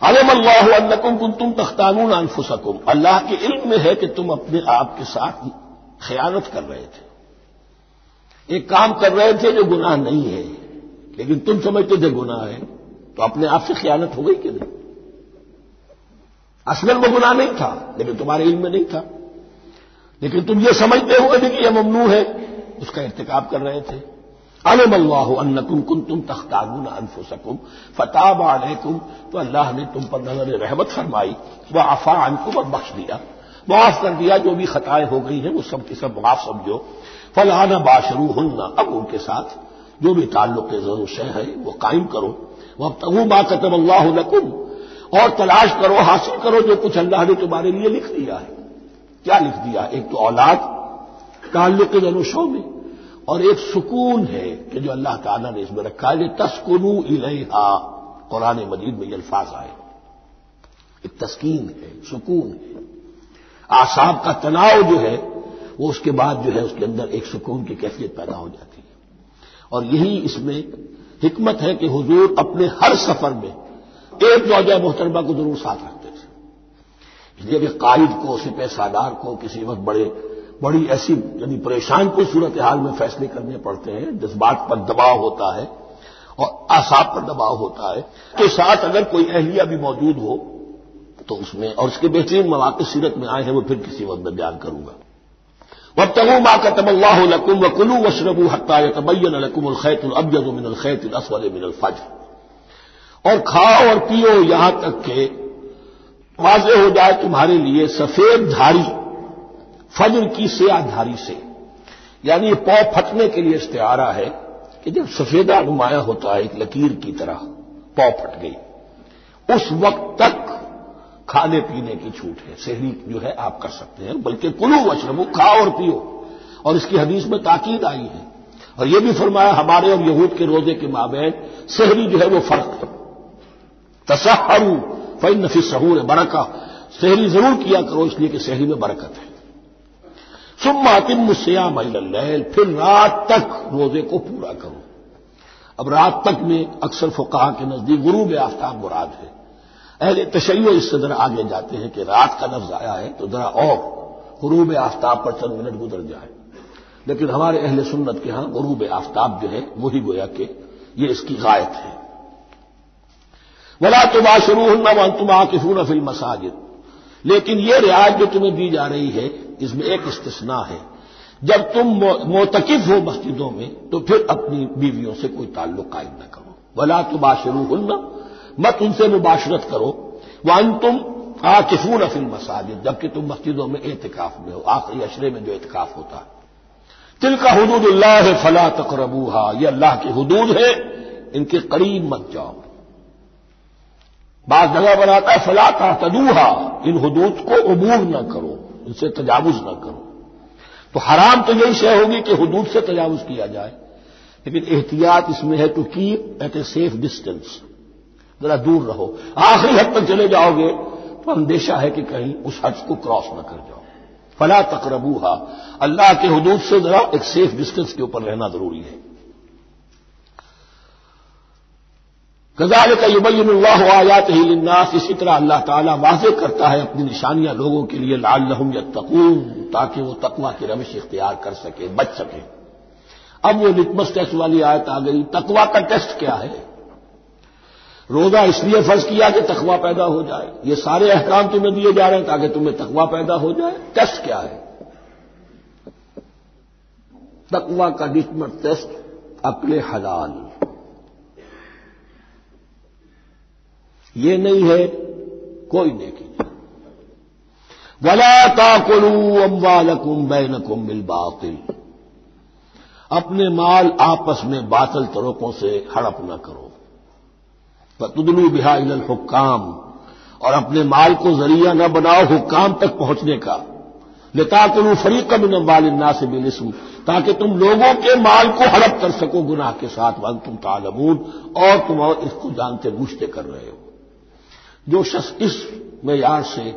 अलम अल्लाकुम तुम तख्तानून अनफुसकुम अल्लाह के इल्म में है कि तुम अपने आप के साथ खयानत कर रहे थे। एक काम कर रहे थे जो गुनाह नहीं है, लेकिन तुम समझते थे गुनाह है तो अपने आप से खयानत हो गई कि नहीं? असलन वो गुनाह नहीं था, लेकिन तुम्हारे इल्म में नहीं था। लेकिन तुम ये समझते हुए भी कि यह ममनू है, उसका इर्तकाब कर रहे थे। अलम अल्लाह अन्नकुम कुन तुम तख्तारून अनफुसकुम फताब अलैकुम तो अल्लाह ने तुम पर नज़र रहमत फरमाई वह आफा अनकुम और बख्श दिया माफ़ कर दिया जो भी खताएँ हो गई हैं वो सब की सब माफ़ समझो फलाना बाशरू हन्ना अब उनके साथ जो भी ताल्लुक शय है वो कायम करो वह तगू मा कतब अल्लाह लकुम और तलाश करो हासिल करो जो कुछ अल्लाह ने तुम्हारे लिए लिख दिया है क्या लिख दिया एक तो औलाद ताल्लुक जनुशों में और एक सुकून है कि जो अल्लाह ताला ने इसमें रखा है ये तस्कुनू इलेहा। कुरान मजीद में ये अल्फाज आए। एक तस्कीन है, सुकून है। आसाब का तनाव जो है, वो उसके बाद जो है उसके अंदर एक सुकून की कैफियत पैदा हो जाती है। और यही इसमें हिकमत है कि हुजूर अपने हर सफ़र में एक जौजा मोहतरमा को ज़रूर साथ रखते थे। इसलिए कि कायद को, सिपह सादार को किसी वक्त बड़े बड़ी ऐसी, यानी परेशान को सूरत हाल में फैसले करने पड़ते हैं, जज्बात पर दबाव होता है और आसाब पर दबाव होता है, के साथ अगर कोई अहलिया भी मौजूद हो तो उसमें, और उसके बेहतरीन मवाक़ सीरत में आए हैं, वो फिर किसी वक्त में बयान करूँगा। वब तगु मा का तबल्लाह लकुम व कुलू वशरबू हत्ता तबैन लकुम खैतुल अबयद मिनल खैतुल असवल मिनल फज और खाओ और पियो यहाँ तक के वाजे हो जाए तुम्हारे लिए सफ़ेद धारी फजर की सियाधारी से। यानी पौ फटने के लिए इस्तारा है कि जब सफेदा नुमाया होता है एक लकीर की तरह पौ फट गई। उस वक्त तक खाने पीने की छूट है। शहरी जो है, आप कर सकते हैं, बल्कि कुलू वशरबू, खाओ और पियो। और इसकी हदीस में ताकीद आई है। और यह भी फरमाया, हमारे और यहूद के रोज़े के माबेन, शहरी जो है, वो फ़र्क है तसहरू, फ़ैन नफी सहूर है बरका शहरी ज़रूर किया करो, इसलिए कि शहरी में बरकत है। सुम्मा तिम सियाम लैल, फिर रात तक रोज़े को पूरा करो। अब रात तक में अक्सर फुकाहा के नज़दीक गुरूब आफ्ताब मुराद है। अहले तशैय इससे जरा आगे जाते हैं कि रात का लफ्ज आया है तो जरा और गुरूब आफ्ताब पर चंद मिनट गुजर जाए। लेकिन हमारे अहले सुन्नत के यहाँ गुरूब आफ्ताब जो है, वही गोया के ये इसकी गायत है। वला तुबा शुरू हन्ना वन तुम आकिफून फिल मसाजिद। लेकिन ये रियायत जो तुम्हें दी जा रही है, इसमें एक इस्तना है। जब तुम मोतकिफ हो मस्जिदों में तो फिर अपनी बीवियों से कोई ताल्लुक कायम न करो। वला तुबाशरू हन्ना मत उनसे मुबाशरत करो। वन तुम आकिफून अफिल मसाजिद, जबकि तुम मस्जिदों में एहतिकाफ में हो, आखिरी अशरे में जो एहतिकाफ होता है। तिल का हदूदुल्लाह है फला तकरबूहा, ये अल्लाह की हदूद है, इनके करीब मत जाओ। बात जगह बनाता है, फला तदूहा इन हदूद को अबूर न करो, इनसे तजावुज न करो। तो हराम तो यही शय होगी कि हदूद से तजावुज किया जाए। लेकिन एहतियात इसमें है to keep at a safe distance. जरा दूर रहो। आखिरी हद तक चले जाओगे तो अंदेशा है कि कहीं उस हद को क्रॉस न कर जाओ। फला तकरबूहा। अल्लाह के हदूद से जरा एक सेफ़ डिस्टेंस के ऊपर रहना ज़रूरी है। गजाल का युबैनल्लाह आयात ही लिन्नास, इसी तरह अल्लाह ताला वाजे करता है अपनी निशानियाँ लोगों के लिए लाल लहम या तकून ताकि वो तकवा की रविश इख्तियार कर सके, बच सके। अब वो लिटमस टेस्ट वाली आयत आ गई, तकवा का टेस्ट क्या है? रोजा इसलिए फ़र्ज़ किया कि तकवा पैदा हो जाए। ये सारे अहकाम तुम्हें दिए जा रहे हैं ताकि तुम्हें तकवा पैदा हो जाए। टेस्ट क्या है? तकवा का लिटमस टेस्ट अकले हलाल। ये नहीं है, कोई नेकी नहीं। वला ताकुलू अम्बालकुम बैनकुम बिल बातिल। अपने माल आपस में बातल तरोकों से हड़प न करो। तुदलू बिहा इल हुक्काम। और अपने माल को ज़रिया न बनाओ हुक्काम तक पहुँचने का। लेताकुलू फरीक मिन वालन्ना से बिलिस्म ताकि तुम लोगों के माल को हड़प कर सको, गुनाह के साथ वन तुम तालमून। और तुम इसको जानते बूझते कर रहे हो। जो शख्स इस मैार से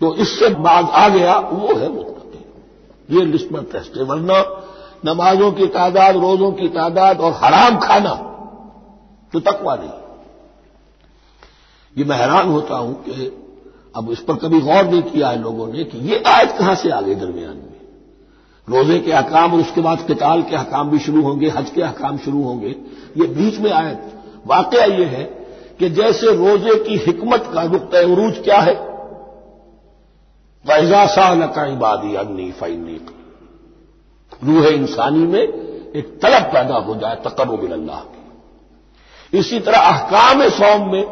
तो इससे बाद आ गया, वो है मुतकी ये लिस्ट में टेस्ट है। वरना नमाजों की तादाद, रोजों की तादाद और हराम खाना तो तकवा नहीं। ये मैं हैरान होता हूँ कि अब इस पर कभी गौर नहीं किया है लोगों ने कि ये आयत कहाँ से आ गई दरमियान में। रोज़े के हकाम और उसके बाद किताल के हकाम भी शुरू होंगे, हज के हकाम शुरू होंगे। ये बीच में आयत, वाकया ये है कि जैसे रोज़े की हिकमत का नुकत उरूज क्या है? वैजा सा का इबादी अन्नी फैनी रूह इंसानी में एक तलब पैदा हो जाए तकब अल्लाह की इसी तरह अहकाम सौम में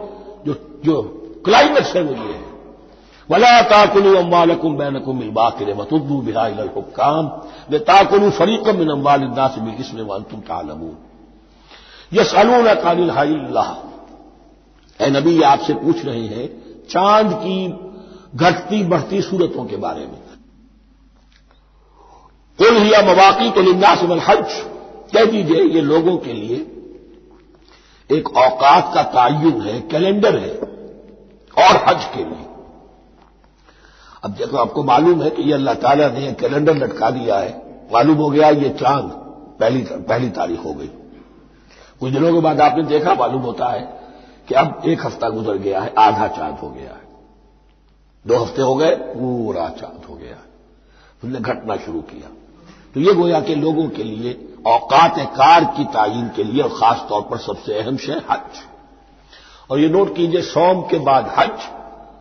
जो जो क्लाइमेक्स है वो ये है। वला ताकुलू अम्बालकुम बैनकुम बाकिर मतुद्दू बिहाइलहुक्काम ले ताकुलू फरीकम मिन अम्बालिन्ना से बिल इसमें वन तुम तालमून। यसअलून कानिल हाइल्लाह ए नबी आपसे पूछ रहे हैं, चाँद की घटती बढ़ती सूरतों के बारे में। कुल हिया मवाकी तो लिन्नास वल हज। कह दीजिए, ये लोगों के लिए एक औकात का तयन है, कैलेंडर है, और हज के लिए। अब देखो, आपको मालूम है कि ये अल्लाह ताला ने कैलेंडर लटका दिया है। मालूम हो गया, ये चाँद पहली पहली तारीख हो गई। कुछ दिनों के बाद आपने देखा, मालूम होता है कि अब एक हफ़्ता गुजर गया है, आधा चाँद हो गया है। दो हफ़्ते हो गए, पूरा चाँद हो गया है। उसने घटना शुरू किया। तो ये गोया कि लोगों के लिए, औकात कार की तयन के लिए, और खास तौर पर सबसे अहम शे हज। और ये नोट कीजिए, सोम के बाद हज,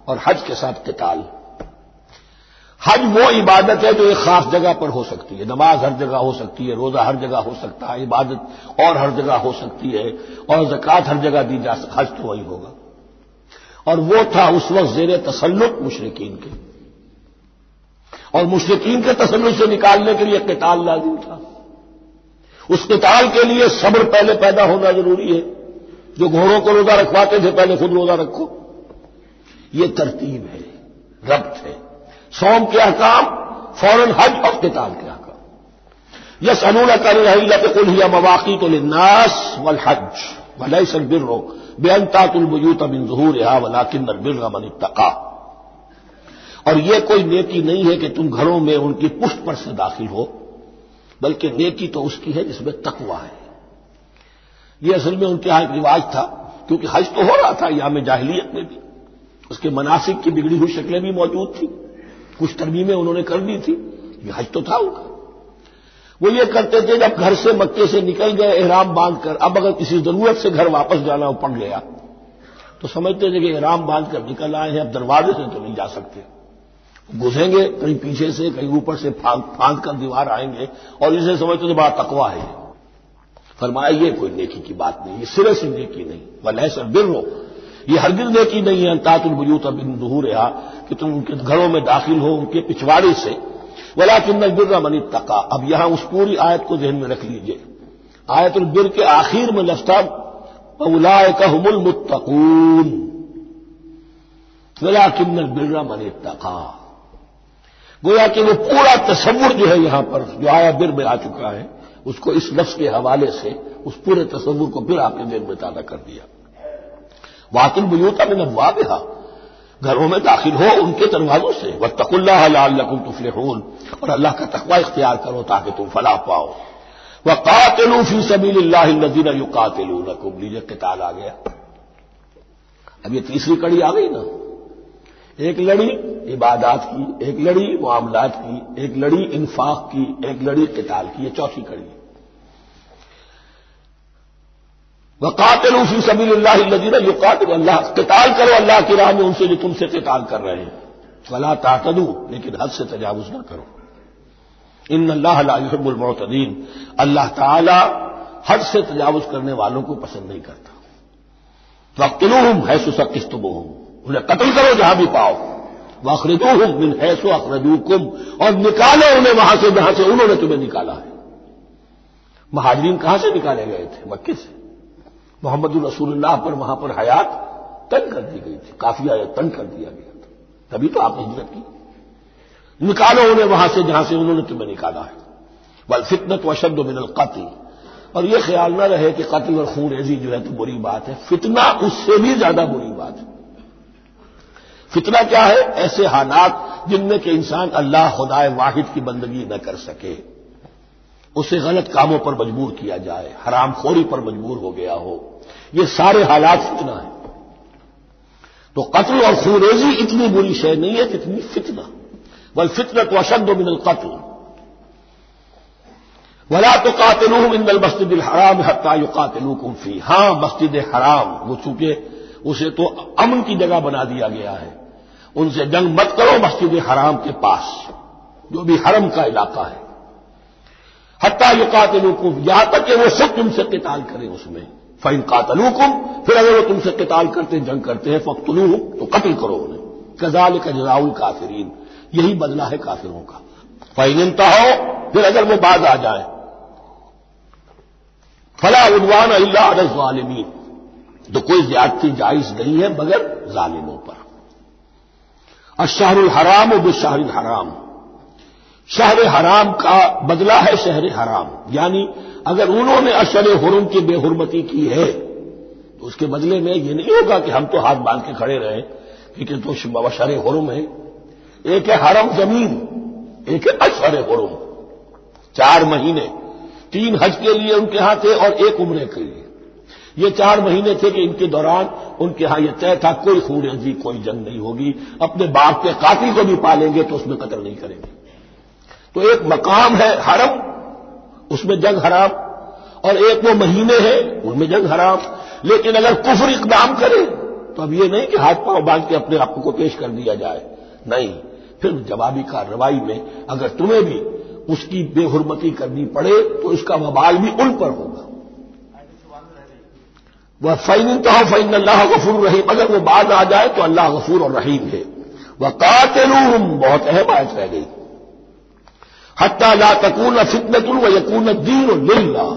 और हज के साथ किताल। हज वो इबादत है जो एक खास जगह पर हो सकती है। नमाज़ हर जगह हो सकती है, रोजा हर जगह हो सकता है, इबादत और हर जगह हो सकती है और जक़ात हर जगह दी जा सकती हज तो वही होगा। और वो था उस वक्त जेर तसल्लुक मुशरकिन के। और मुशरकिन के तसल्लुक से निकालने के लिए किताल लाजिम था। उस किताल के लिए सब्र पहले पैदा होना ज़रूरी है। जो घोड़ों को रोजा रखवाते थे, पहले खुद रोजा रखो। ये तरतीब है, रब्त है। सोम के अहकाम, फ़ौरन हज और किताल के अहकाम। यस अनून कर रही कुल हिया मवाकी तो लिन्नास वल हज वलई सल बिर्रो बेअनतातुलबयूत बिन जहूर हा वलाकिन बिर मन तका और यह कोई नेकी नहीं है कि तुम घरों में उनकी पुष्ट पर से दाखिल हो, बल्कि नेकी तो उसकी है जिसमें तकवा है। यह असल में उनके यहाँ एक रिवाज था, क्योंकि हज तो हो रहा था याम जाहिलियत में भी। उसके मनासिक की बिगड़ी हुई शक्लें भी मौजूद थी। कुछ तरमीमें उन्होंने कर दी थी। ये हज तो था उनका। वो ये करते थे, जब घर से मक्के से निकल गए, एहराम बाँध कर, अब अगर किसी ज़रूरत से घर वापस जाना हो, पड़ गया तो समझते थे कि एहराम बाँध कर निकल आए हैं, अब दरवाजे से तो नहीं जा सकते। घुसेंगे, कहीं पीछे से, कहीं ऊपर से फांद फांद कर दीवार आएँगे, और इसे समझते थे, बड़ा तकवा है। फरमाया, ये कोई नेकी की बात नहीं, ये सिरे से नेकी नहीं वह सर बिर हो। ये हरगिज नेकी नहीं है, अंतातुल बुजूत अब इन दूर रहा कि तुम उनके घरों में दाखिल हो उनके पिछवाड़े से। वला किन्नल बिर्रा मनी तका अब यहाँ उस पूरी आयत को जहन में रख लीजिए। आयतुल बिर के आखिर में लफ्ता उलाय का हमुल मुत्तकून। वला किन्नल बिर्रा मनी तका गोया कि वो पूरा तस्वुर जो है यहाँ पर, जो आया बिर में आ चुका है, उसको इस लफ्ज के हवाले से, उस पूरे तस्वुर को फिर आपने दिन में ताज़ा कर दिया। वातुल बुयूता में नवाबिहा घरों में दाखिल हो उनके दरवाजों से। व तकुल्लाकुम तुफलहून। और अल्लाह का तकवा इख्तियार करो ताकि तुम फलाह पाओ। वह कातिलू फ़ी सबील्लाजीना यू कातिलू नकुम लीजिए किताल आ गया। अब ये तीसरी कड़ी आ गई ना। एक लड़ी इबादात की, एक लड़ी मामलात की, एक लड़ी इंफाक की, एक लड़ी किताल की। ये चौथी कड़ी। वह कातिल उसी सभी लजीना यो कातिल अल्लाह। किताल करो अल्लाह की राह में उनसे जो तुमसे किताल कर रहे हैं। वला तातदू, लेकिन हद से तजावुज ना करो। इन अल्लाह ताला हद से तजावज करने वालों को पसंद नहीं करता। वक्तलूहम है सुसकिस्तुबोहम उन्हें कत्ल करो जहाँ भी पाओ। वखरदूहम बिन हैसो अखरदूकुम। और निकालो उन्हें वहाँ से जहाँ से उन्होंने तुम्हें निकाला है। महाजरीन कहाँ से निकाले गए थे? मक्के से। मोहम्मद रसूलुल्लाह पर वहाँ पर हयात तंग कर दी गई थी। काफ़ी आयत तंग कर दिया गया था। तभी तो आपने हिजरत की। निकालो उन्हें वहाँ से, जहाँ से उन्होंने तुम्हें निकाला है। बल फितनत व शब्द मिनल कत्ल। और यह ख्याल न रहे कि कत्ल और खून रेजी जो है तो बुरी बात है। फितना उससे भी ज़्यादा बुरी बात है। फितना क्या है? ऐसे हालात जिनमें कि इंसान अल्लाह खुदाए वाहिद की बंदगी न कर सके। उसे गलत कामों पर मजबूर किया जाए हराम खोरी पर मजबूर हो गया हो। ये सारे हालात फितना है। तो कत्ल और खूरेजी इतनी बुरी शय नहीं है जितनी फितना। वल फितनत वशद मिनल कत्ल। वला तो कातिलूम इंदल मस्जिद हराम हत्ता यु कातिलू फ़ी हाँ, मस्जिद हराम, वो चूँकि उसे तो अमन की जगह बना दिया गया है। उनसे जंग मत करो मस्जिद हराम के पास, जो भी हरम का इलाका है। हत्या यु कातिलूकुम यहाँ तक कि वो सब तुमसे किताल करें उसमें। फ़ैन कातलूकुम। फिर अगर वो तुमसे किताल करते जंग करते हैं फख्तलू तो कत्ल करो उन्हें। कजाल का जजाउल काफिरीन। यही बदला है काफिरों का। फ़ैन हो फिर अगर वो बाज आ जाए। फला उदवान अल्लामीन तो कोई ज्यादती जायज़ नहीं है मगर जालिमों पर। अशाहरुल हराम और बेशाहरुल हराम। शहर हराम का बदला है शहर हराम। यानी अगर उन्होंने अशर हरम की बेहरमती की है तो उसके बदले में यह नहीं होगा कि हम तो हाथ बाँध के खड़े रहे, क्योंकि तो अशर हरम है। एक है हरम ज़मीन, एक है अशर हरम। चार महीने, तीन हज के लिए उनके यहाँ थे और एक उम्र के लिए। ये चार महीने थे कि इनके दौरान उनके यहाँ यह तय था, कोई खूरेजी कोई जंग नहीं होगी। अपने बाप के कातिल को भी पालेंगे तो उसमें कत्ल नहीं करेंगे। तो एक मकाम है हरम, उसमें जंग हराम, और एक वो महीने हैं, उनमें जंग हराम। लेकिन अगर कुफर इकदाम करे तो अब ये नहीं कि हाथ पाँव बाँध के अपने आप को पेश कर दिया जाए। नहीं, फिर जवाबी कार्रवाई में अगर तुम्हें भी उसकी बेहरमती करनी पड़े तो इसका वबाल भी उन पर होगा। वह फ़ैन तो फ़ैन अल्लाह गफूर रहीम। अगर वो बात आ जाए तो अल्लाह गफूर और रहीम है। वह कातिलूम बहुत अहम आयत रह गई। हत्या ला तकून फितनतुल व यकून दीन लिल्ला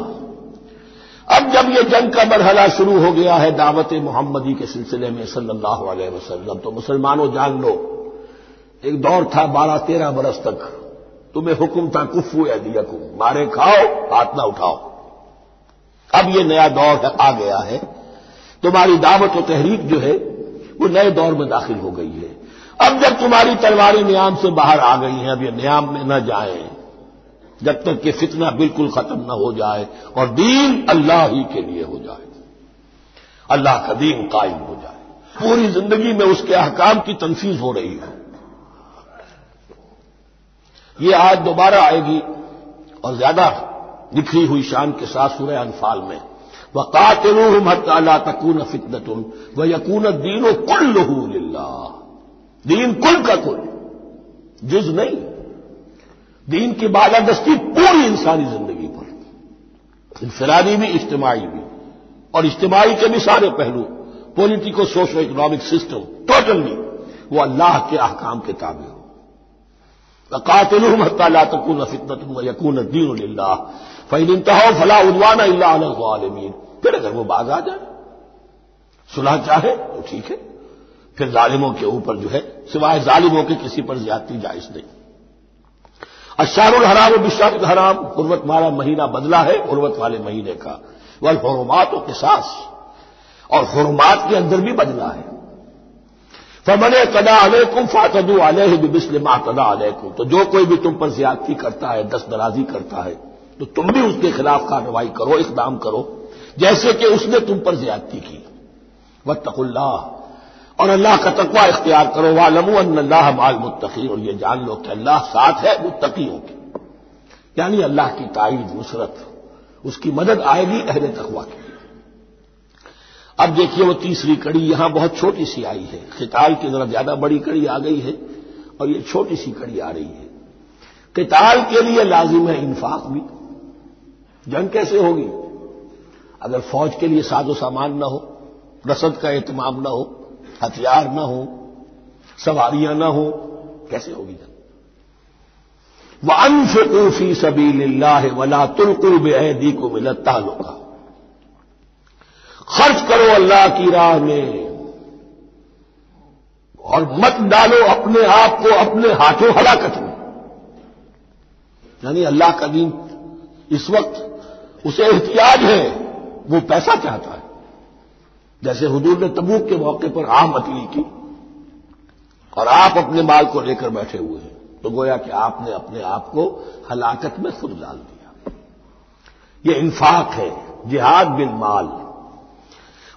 अब जब यह जंग का मरहला शुरू हो गया है दावत मोहम्मदी के सिलसिले में सल्लल्लाहु अलैहि वसल्लम तो मुसलमानों जान लो, एक दौर था बारह तेरह बरस तक। तुम्हें हुक्म था, कुफू अदियकुम मारे खाओ, हाथ ना उठाओ। अब यह नया दौर आ गया है। तुम्हारी दावत व तहरीक जो है, वो नए दौर में दाखिल हो गई है। अब जब तुम्हारी तलवारी नियाम से बाहर आ गई हैं, अब ये नियाम में न जाए जब तक कि फितना बिल्कुल खत्म न हो जाए और दीन अल्लाह ही के लिए हो जाए। अल्लाह का दीन कायम हो जाए। पूरी ज़िंदगी में उसके अहकाम की तनफीज हो रही है। ये आज दोबारा आएगी और ज़्यादा निखरी हुई शान के साथ सूर्य अनफाल में। व कातिलूहम हत्या तकून फितनतुन व यकून दीन कुल्लहू दीन कुल का कुल, जुज नहीं। दीन की बालादस्ती पूरी इंसानी ज़िंदगी पर। इंफरादी भी, इज्तमाही भी। और इज्तमाही के भी सारे पहलू, politico socio economic system, totally वो अल्लाह के अहकाम के ताबे हो। कातिलूम हत्या तकून फितनत यकून दीन फ़ैन इंतहा फला उदवाना आलमीन फिर अगर वो बाज आ जाए, सुलह चाहे तो ठीक है। फिर जालिमों के ऊपर जो है, सिवाय जालिमों के किसी पर ज्यादती जायज़ नहीं। अशारुल हराम बिशारत हराम उर्वत वाला महीना बदला है उर्वत वाले महीने का। वल हरमात और किसास। और हरमात के अंदर भी बदला है। फमन कदा अलैकुम फातदू अलह बिस्ल मातदा अलैकुम। तो जो कोई भी तुम पर ज्यादती करता है, दस दराजी करता है तो तुम भी उसके खिलाफ कार्रवाई करो, इकदाम करो। जैसे कि उसने तुम पर ज्यादती की। वत्तकुल्ला और अल्लाह का तकवा इख्तियार करो, वालमू अल्लाह माल मुत्तकी और ये जान लो कि अल्लाह साथ है मुत्तकियों के। यानी अल्लाह की ताइद नुसरत, उसकी मदद आएगी अहल तकवा की अब देखिए वो तीसरी कड़ी, यहाँ बहुत छोटी सी आई है। खिताल की तरफ़ ज़्यादा बड़ी कड़ी आ गई है, और ये छोटी सी कड़ी आ रही है। किताल के लिए लाजिम है इंफाक भी। जंग कैसे होगी? अगर फौज के लिए साजो सामान न हो, रसद का एहतमाम न हो हथियार न हो, सवारियाँ न हो, कैसे होगी जंग? वह अनफूफी सबी वला तुलकू बेदी को मिलत तालुका। खर्च करो अल्लाह की राह में और मत डालो अपने आप को अपने हाथों हलाकत में। यानी अल्लाह का दीन इस वक्त, उसे एहतियाज है, वो पैसा चाहता है। जैसे हजूर ने तबूक के मौके पर आम ली की और आप अपने माल को लेकर बैठे हुए हैं तो गोया कि आपने अपने आप को हलाकत में खुद डाल दिया। ये इंफाक है, जिहाद बिन माल।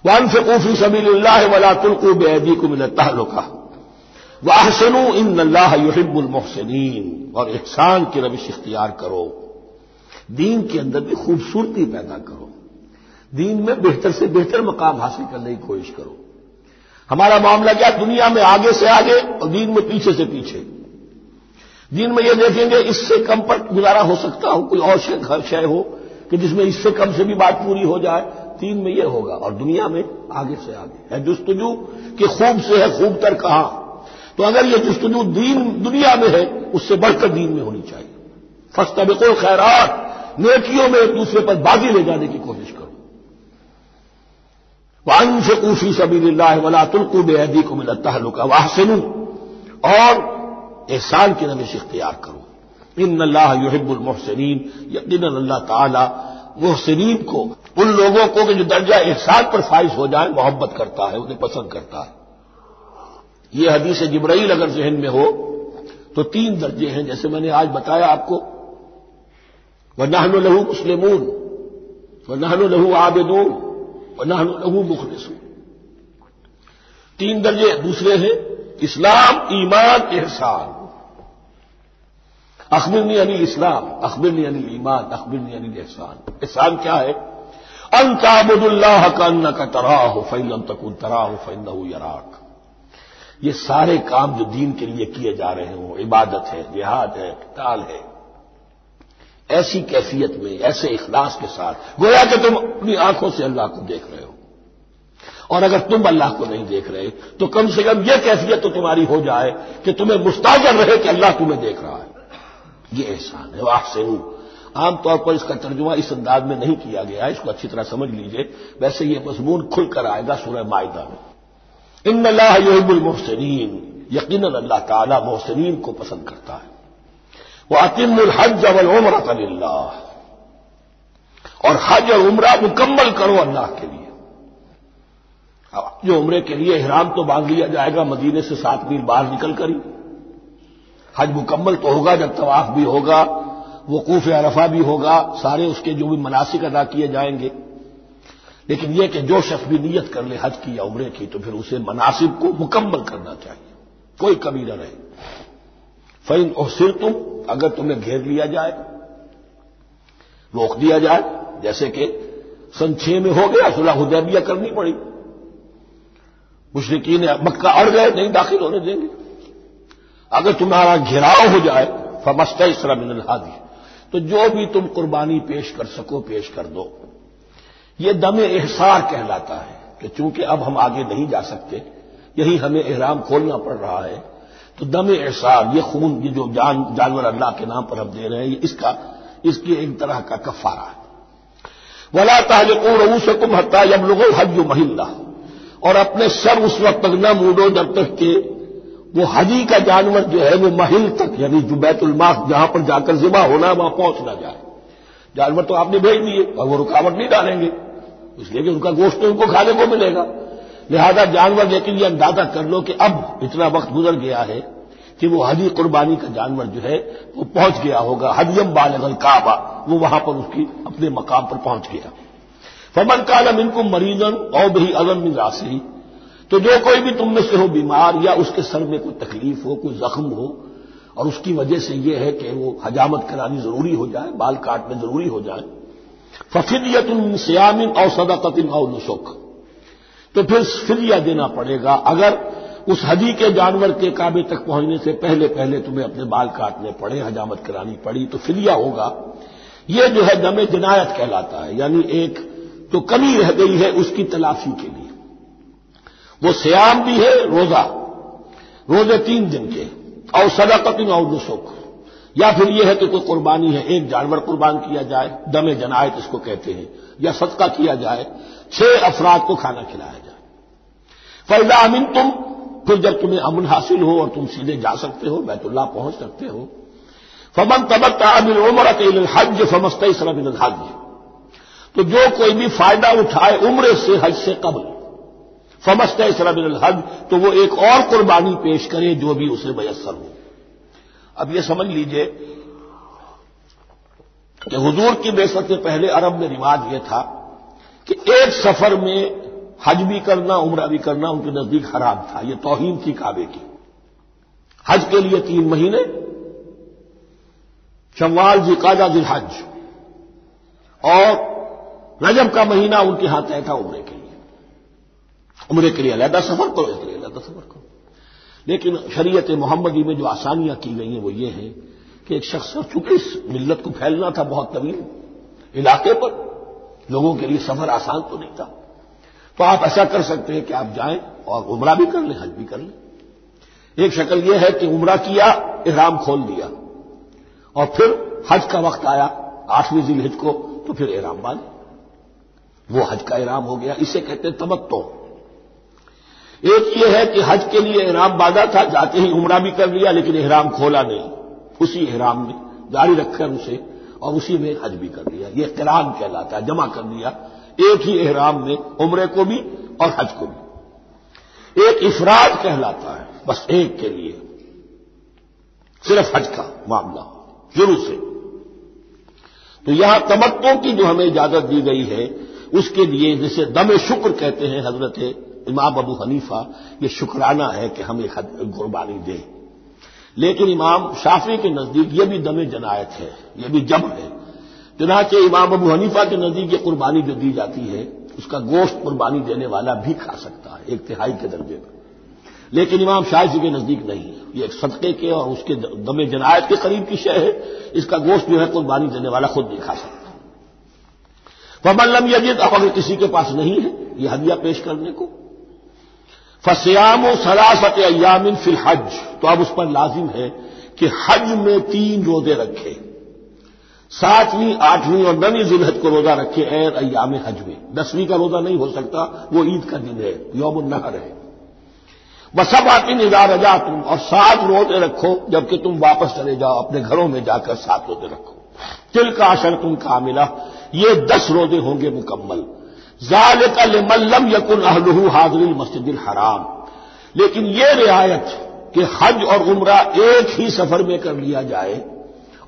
वन फ़कूफी सबील्ला वला तुल्कू बेदी को मिल तहलुका वाहसनू इन अल्लाह युहिबुल मोहसिन और एहसान की रविश इख्तियार करो। दीन के अंदर भी खूबसूरती पैदा करो। दीन में बेहतर से बेहतर मकाम हासिल करने की कोशिश करो। हमारा मामला क्या? दुनिया में आगे से आगे और दीन में पीछे से पीछे। दिन में यह देखेंगे, इससे कम पर गुजारा हो सकता हो, कोई और शय हो कि जिसमें इससे कम से भी बात पूरी हो जाए। तीन में यह होगा और दुनिया में आगे से आगे। है जुस्तजू कि खूब से है, खूब तर कहाँ? तो अगर यह जुस्तजू दीन दुनिया में है, उससे बढ़कर दीन में होनी चाहिए। फस्तबिकुल खैरात, नेकियों में एक दूसरे पर बाजी ले जाने की कोशिश करो। वान से ऊफी सबी वला तुल्कू बेहदी को मिला तहलुका वाहसनू और एहसान की रविश इख्तियार करो इन अल्लाह युहिबुल मोहसिन यकीन अल्लाह ताला मोहसिन को उन लोगों को कि जो दर्जा एहसान पर फाइज हो जाए मोहब्बत करता है उन्हें पसंद करता है ये हदीस जिब्राइल अगर जहन में हो तो तीन दर्जे हैं जैसे मैंने आज बताया आपको वह नाहन लहू मुस्लिमून वह नाहन लहू आबेदून वह नाहन लहू मुखलिसून तीन दर्जे दूसरे हैं, इस्लाम, ईमान, एहसान। अखबिरनी अनिल इस्लाम, अखबिरनी अनिल ईमान, अखबिरनी अनिल एहसान। एहसान क्या है? अन ताबुदुल्लाह का अन्न का तराह हो फ़ैलम तकुन तराह हो फ़ैन यराक। ये सारे काम जो दीन के लिए किए जा रहे हों, इबादत है, जिहाद है ताल है। ऐसी कैफियत में, ऐसे इखलास के साथ। गोया कि तुम अपनी आँखों से अल्लाह को देख रहे हो। और अगर तुम अल्लाह को नहीं देख रहे तो कम से कम यह कैफियत तो तुम्हारी हो जाए कि तुम्हें मुस्ताजर रहे कि अल्लाह तुम्हें देख रहा है। ये एहसान है, वाह से आमतौर पर इसका तर्जुमा इस अंदाज में नहीं किया गया इसको अच्छी तरह समझ लीजिए। वैसे ये मजमून खुलकर आएगा सूरह मायदा में। इन अल्लाह यबुल मोहसिन यकीन अल्लाह ताला को पसंद करता है। वह अतिमुल हज अवल उम्र और हज और उम्र मुकम्मल करो अल्लाह के लिए जो उम्रे के लिए ihराम तो बाँध लिया जाएगा मदीने से सात मील बाहर निकल कर ही हज मुकम्मल तो होगा जब तवाफ भी होगा वकूफ अरफा भी होगा सारे उसके जो भी मनासिक अदा किए जाएँगे लेकिन यह कि जो शख्स भी नीयत कर ले हज की या उम्रे की तो फिर उसे मनासिब को मुकम्मल करना चाहिए कोई कमी न रहे फ़ैन और सिर तुम अगर तुम्हें घेर लिया जाए, रोक दिया जाए, जैसे कि सन छह में हो गया, सुलह हुदैबिया करनी पड़ी। मुशरकिन मक्का अड़ गए, नहीं दाखिल होने देंगे। अगर तुम्हारा घेराव हो जाए, फमस्त इसरा मिनल हादी। तो जो भी तुम कुर्बानी पेश कर सको, पेश कर दो। ये दम एहसार कहलाता है कि चूँकि अब हम आगे नहीं जा सकते, यही हमें एहराम खोलना पड़ रहा है। तो दम एहसार ये खून, ये जो जान, जानवर अल्लाह के नाम पर हम दे रहे हैं इसका, इसकी एक तरह का कफारा है। वला ताजको रऊसकुम हत्ता जब लोगों हज महिला और अपने सर उस वक्त तक न मूडो जब तक कि वो हजी का जानवर जो है वो महिल तक, यानी जो बैतुलमास जहाँ पर जाकर जिमा होना है, वहाँ पहुँच ना जाए। जानवर तो आपने भेज दिए, और वो रुकावट नहीं डालेंगे। इसलिए कि उनका गोश्त तो उनको खाने को मिलेगा। लिहाजा जानवर लेकिन ये अंदाज़ा कर लो कि अब इतना वक्त गुजर गया है कि वो हजी कुर्बानी का जानवर जो है, वो पहुँच गया होगा हदियम बालगल काबा, वो वहाँ पर उसकी अपने मकाम पर पहुँच गया। फमन कालम इनको मरीजन और भी अलम राशि तो जो कोई भी तुम में से हो बीमार या उसके सर में कोई तकलीफ़ हो, कोई जख्म हो, और उसकी वजह से यह है कि वो हजामत करानी ज़रूरी हो जाए, बाल काटने ज़रूरी हो जाए फफिदियत सियामिन और सदाकतिन और नुसुख। तो फिर फिरिया देना पड़ेगा। अगर उस हदी के जानवर के काबे तक पहुँचने से पहले पहले तुम्हें अपने बाल काटने पड़े, हजामत करानी पड़ी तो फिलिया होगा। ये जो है दमे जनायत कहलाता है। यानी एक जो कमी रह गई है उसकी तलाशी के लिए। वो श्याम भी है, रोजा। रोज़े तीन दिन के। और सदाकतिन और नुसुख। या फिर यह है कि कोई कुर्बानी है, एक जानवर कुर्बान किया जाए, दमे जनायत इसको कहते हैं। या सदका किया जाए, छह अफराद को खाना खिलाया फैजा अमिन तुम। फिर जब तुम्हें अमन हासिल हो और तुम सीधे जा सकते हो बैतुल्ला पहुँच सकते हो। फमन तबक अमिन उम्र हज, फमस्त सरबिन हज। तो जो कोई भी फ़ायदा उठाए उम्र से, हज से कबल। फमस्त सरबिन हज तो वो एक और कुर्बानी पेश करे जो भी उसे मयसर हो। अब ये समझ लीजिए कि हुजूर की बेसत से पहले अरब में रिवाज यह था कि एक सफ़र में हज भी करना, उम्र भी करना उनके नज़दीक हराम था। यह तोहीन थी काबे की। हज के लिए तीन महीने शवाल जिकाजा दिल हज और रजब का महीना उनके हाथ तय था उम्र के लिए। उम्र के लिए अलहदा सफ़र करो, इसके लिए अलहदा सफ़र करो। लेकिन शरीयत मोहम्मदी में जो आसानियाँ की गई हैं, वो ये हैं कि एक शख्स चूँकि इस मिल्लत को फैलना था बहुत तवील इलाके पर, लोगों के लिए सफ़र आसान तो नहीं था। तो आप ऐसा कर सकते हैं कि आप जाएँ और उमरा भी कर लें, हज भी कर लें। एक शक्ल यह है कि उमरा किया, इहराम खोल दिया। और फिर हज का वक्त आया, आठवीं जिल हज को तो फिर इहराम बांधे। वो हज का इहराम हो गया। इसे कहते हैं तमत्तो। एक ये है कि हज के लिए इहराम बांधा था, जाते ही उमरा भी कर लिया, लेकिन इहराम खोला नहीं। उसी इहराम में, जारी रखकर उसे, और उसी में हज भी कर लिया। ये किरान कहलाता है, जमा कर दिया। एक ही एहराम में, उम्र को भी और हज को भी। एक इफराद कहलाता है, बस एक के लिए। सिर्फ़ हज का मामला, शुरू से। तो यहाँ तमत्तों की जो हमें इजाज़त दी गई है, उसके लिए जिसे दम शुक्र कहते हैं हज़रत इमाम अबू हनीफा, ये शुक्राना है कि हम एक कुर्बानी दें। लेकिन इमाम शाफी के नज़दीक ये भी दम जनायत है, ये भी जब है। चुनाचे इमाम अबू हनीफा के नज़दीक ये कुर्बानी जो दी जाती है, उसका गोश्त कुर्बानी देने वाला भी खा सकता है, एक तिहाई के दर्जे पर। लेकिन इमाम शाही के नज़दीक नहीं है। ये एक सदके के और उसके दमे जनायत के करीब की शय है। इसका गोश्त जो है कुर्बानी देने वाला खुद नहीं खा सकता। फमल्लम यजिद, अब अगर किसी के पास नहीं है यह हदिया पेश करने को। फसयाम सरासत अयामिन फिल हज। तो अब उस पर लाजिम है कि हज में तीन रोज़े रखे। सातवीं, आठवीं और नवीं जुलहज को रोजा रखे एर अयाम हज में दसवीं का रोजा नहीं हो सकता, वो ईद का दिन है यौम नहर है। बसब आती निगाह रजा तुम और सात रोज़े रखो, जबकि तुम वापस चले जाओ, अपने घरों में जाकर सात रोज़े रखो। तिल का अशर तुम का मिला ये दस रोज़े होंगे मुकम्मल। जाल जालिकल मल्लम यकुन अहलू हाजरिल मस्जिद हराम। लेकिन ये रियायत कि हज और उमरा एक ही सफ़र में कर लिया जाए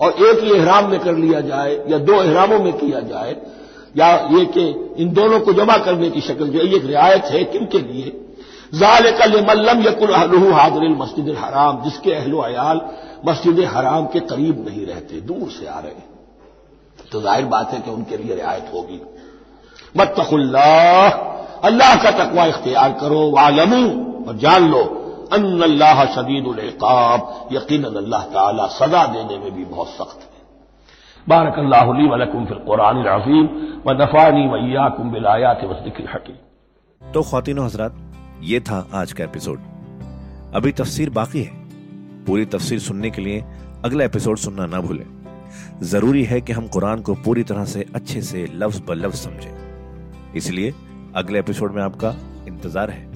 और एक ही एहराम में कर लिया जाए या दो एहरामों में किया जाए, या ये कि इन दोनों को जमा करने की शक्ल जो एक रियायत है किन के लिए? जालिकल मल्लम यकुल अहलू मस्जिद हराम, जिसके अहलो अयाल मस्जिद हराम के करीब नहीं रहते, दूर से आ रहे तो ज़ाहिर बात है कि उनके लिए रियायत होगी। मत्तकुल्लाह अल्लाह का तकवा इख्तियार करो, वालमू, और जान लो अन अल्लाह शदीदुल्काब यकीन अल्लाह ताला सजा देने में भी बहुत सख्त है। बारक अल्लाह वलकुम फिल कुरान अजीम व नफानी मैयाकुम बिलायात वसदिक हकीम। तो खातिन हजरात, ये था आज का एपिसोड। अभी तफसीर बाकी है। पूरी तफसीर सुनने के लिए अगला एपिसोड सुनना ना भूलें। ज़रूरी है कि हम कुरान को पूरी तरह से अच्छे से लफ्ज ब लफ्ज समझें। इसलिए अगले एपिसोड में आपका इंतज़ार है।